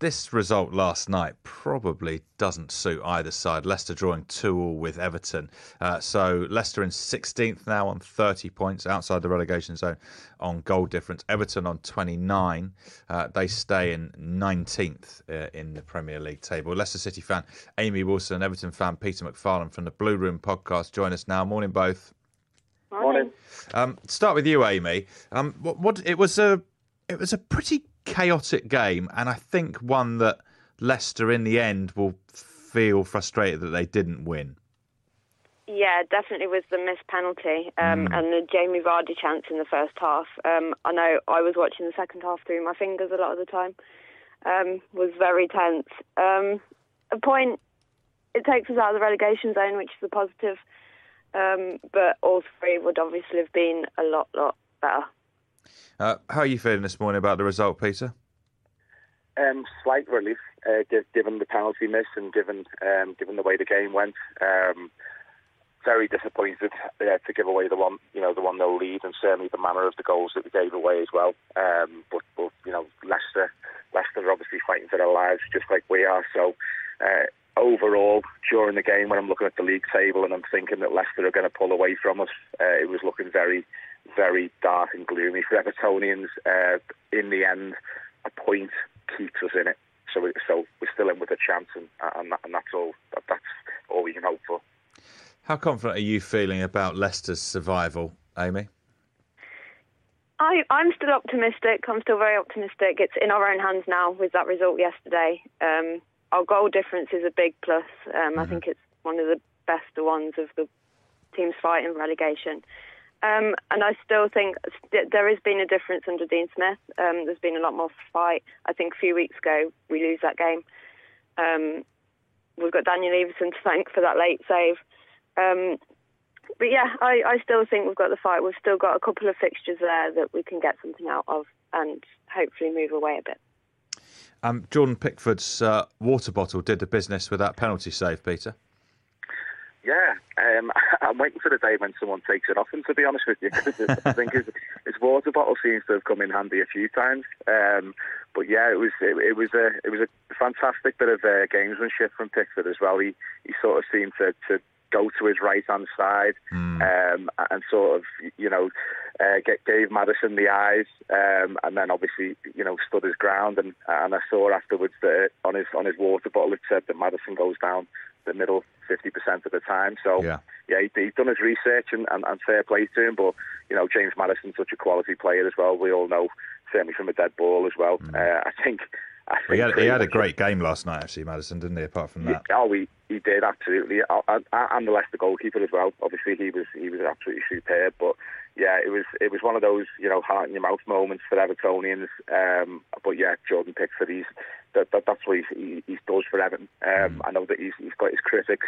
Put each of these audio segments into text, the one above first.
This result last night probably doesn't suit either side. Leicester drawing 2 all with Everton. Uh, so Leicester in 16th now on 30 points outside the relegation zone on goal difference. Everton on 29. Uh, they stay in 19th uh, in the Premier League table. Leicester City fan Amy Wilson, Everton fan Peter MacFarlane from the Blue Room podcast join us now. Morning, both. Morning. Um, start with you, Amy. Um, what, what it was a it was a pretty chaotic game, and I think one that Leicester in the end will feel frustrated that they didn't win. Yeah, definitely was the missed penalty um, Mm. and the Jamie Vardy chance in the first half. Um, I know I was watching the second half through my fingers a lot of the time. Um, was very tense. Um, a point it takes us out of the relegation zone, which is a positive. Um, but all three would obviously have been a lot, lot better. Uh, how are you feeling this morning about the result, Peter? Um, slight relief, uh, given the penalty miss and given um, given the way the game went. Um, very disappointed uh, to give away the one, you know, the one 0 lead, and certainly the manner of the goals that we gave away as well. Um, but, but you know, Leicester, Leicester are obviously fighting for their lives just like we are. So. Uh, Overall, during the game, when I'm looking at the league table and I'm thinking that Leicester are going to pull away from us, uh, it was looking very, very dark and gloomy for Evertonians. Uh, in the end, a point keeps us in it. So, we, so we're still in with a chance, and, and, that, and that's all. That, that's all we can hope for. How confident are you feeling about Leicester's survival, Amy? I, I'm still optimistic. I'm still very optimistic. It's in our own hands now with that result yesterday. Um, our goal difference is a big plus. Um, I think it's one of the best ones of the teams fighting relegation. Um, and I still think st- there has been a difference under Dean Smith. Um, there's been a lot more fight. I think a few weeks ago we lose that game. Um, we've got Daniel Iversen to thank for that late save. Um, but yeah, I, I still think we've got the fight. We've still got a couple of fixtures there that we can get something out of and hopefully move away a bit. Um, Jordan Pickford's uh, water bottle did the business with that penalty save, Peter. Yeah, um, I'm waiting for the day when someone takes it off him. To be honest with you, I think his, his water bottle seems to have come in handy a few times. Um, but yeah, it was it, it was a it was a fantastic bit of uh, gamesmanship from Pickford as well. He he sort of seemed to, to go to his right hand side um, and sort of you know uh, get, gave Maddison the eyes, um, and then obviously you know stood his ground. And and I saw afterwards that on his on his water bottle it said that Maddison goes down the middle 50% of the time. So Yeah. yeah, he, he's done his research and, and, and fair play to him. But you know, James Maddison's such a quality player as well. We all know, certainly from a dead ball as well. Uh, I think. Think He had, he had a great game last night, actually, Maddison, didn't he? Apart from that, Oh, he, he did absolutely, and, and the Leicester goalkeeper as well. Obviously, he was he was absolutely superb. But yeah, it was it was one of those you know heart in your mouth moments for Evertonians. Um, but yeah, Jordan Pickford, he's that, that that's what he, he, he does for Everton. Um, I know that he's he's got his critics.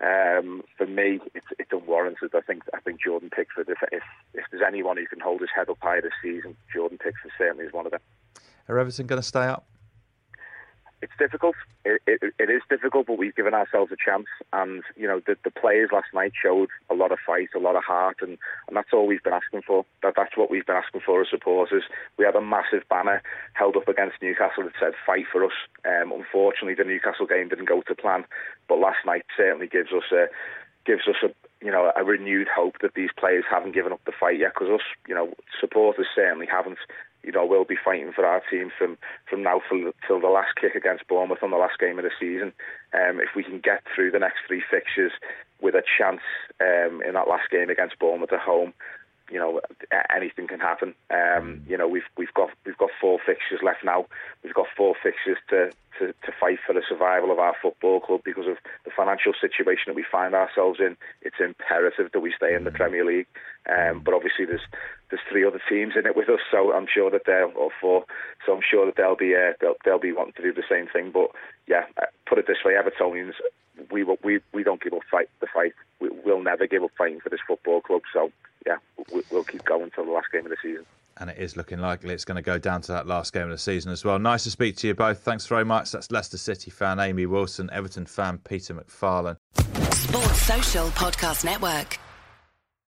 Um, for me, it's it's unwarranted. I think I think Jordan Pickford. If if if there's anyone who can hold his head up high this season, Jordan Pickford certainly is one of them. are Everton going to stay up? It's difficult. It, it, it is difficult, but we've given ourselves a chance. And you know, the, the players last night showed a lot of fight, a lot of heart, and, and that's all we've been asking for. That that's what we've been asking for as supporters. We had a massive banner held up against Newcastle that said "Fight for us." Um, unfortunately, the Newcastle game didn't go to plan, but last night certainly gives us a gives us a you know a renewed hope that these players haven't given up the fight yet. Because us, you know, supporters certainly haven't you know, we'll be fighting for our team from, from now till, till the last kick against Bournemouth on the last game of the season. Um, if we can get through the next three fixtures with a chance um, in that last game against Bournemouth at home, you know anything can happen. Um, you know we've we've got we've got four fixtures left now. We've got four fixtures to, to, to fight for the survival of our football club because of the financial situation that we find ourselves in. It's imperative that we stay in the Premier League. Um, but obviously there's there's three other teams in it with us, so I'm sure that they'll or four, so I'm sure that they'll be uh, they'll they'll be wanting to do the same thing. But yeah, uh, put it this way, Evertonians, we we we don't give up fight the fight. We, we'll never give up fighting for this football club. So yeah, we'll keep going until the last game of the season. And it is looking likely it's going to go down to that last game of the season as well. Nice to speak to you both. Thanks very much. That's Leicester City fan Amy Wilson, Everton fan Peter MacFarlane. Sports Social Podcast Network.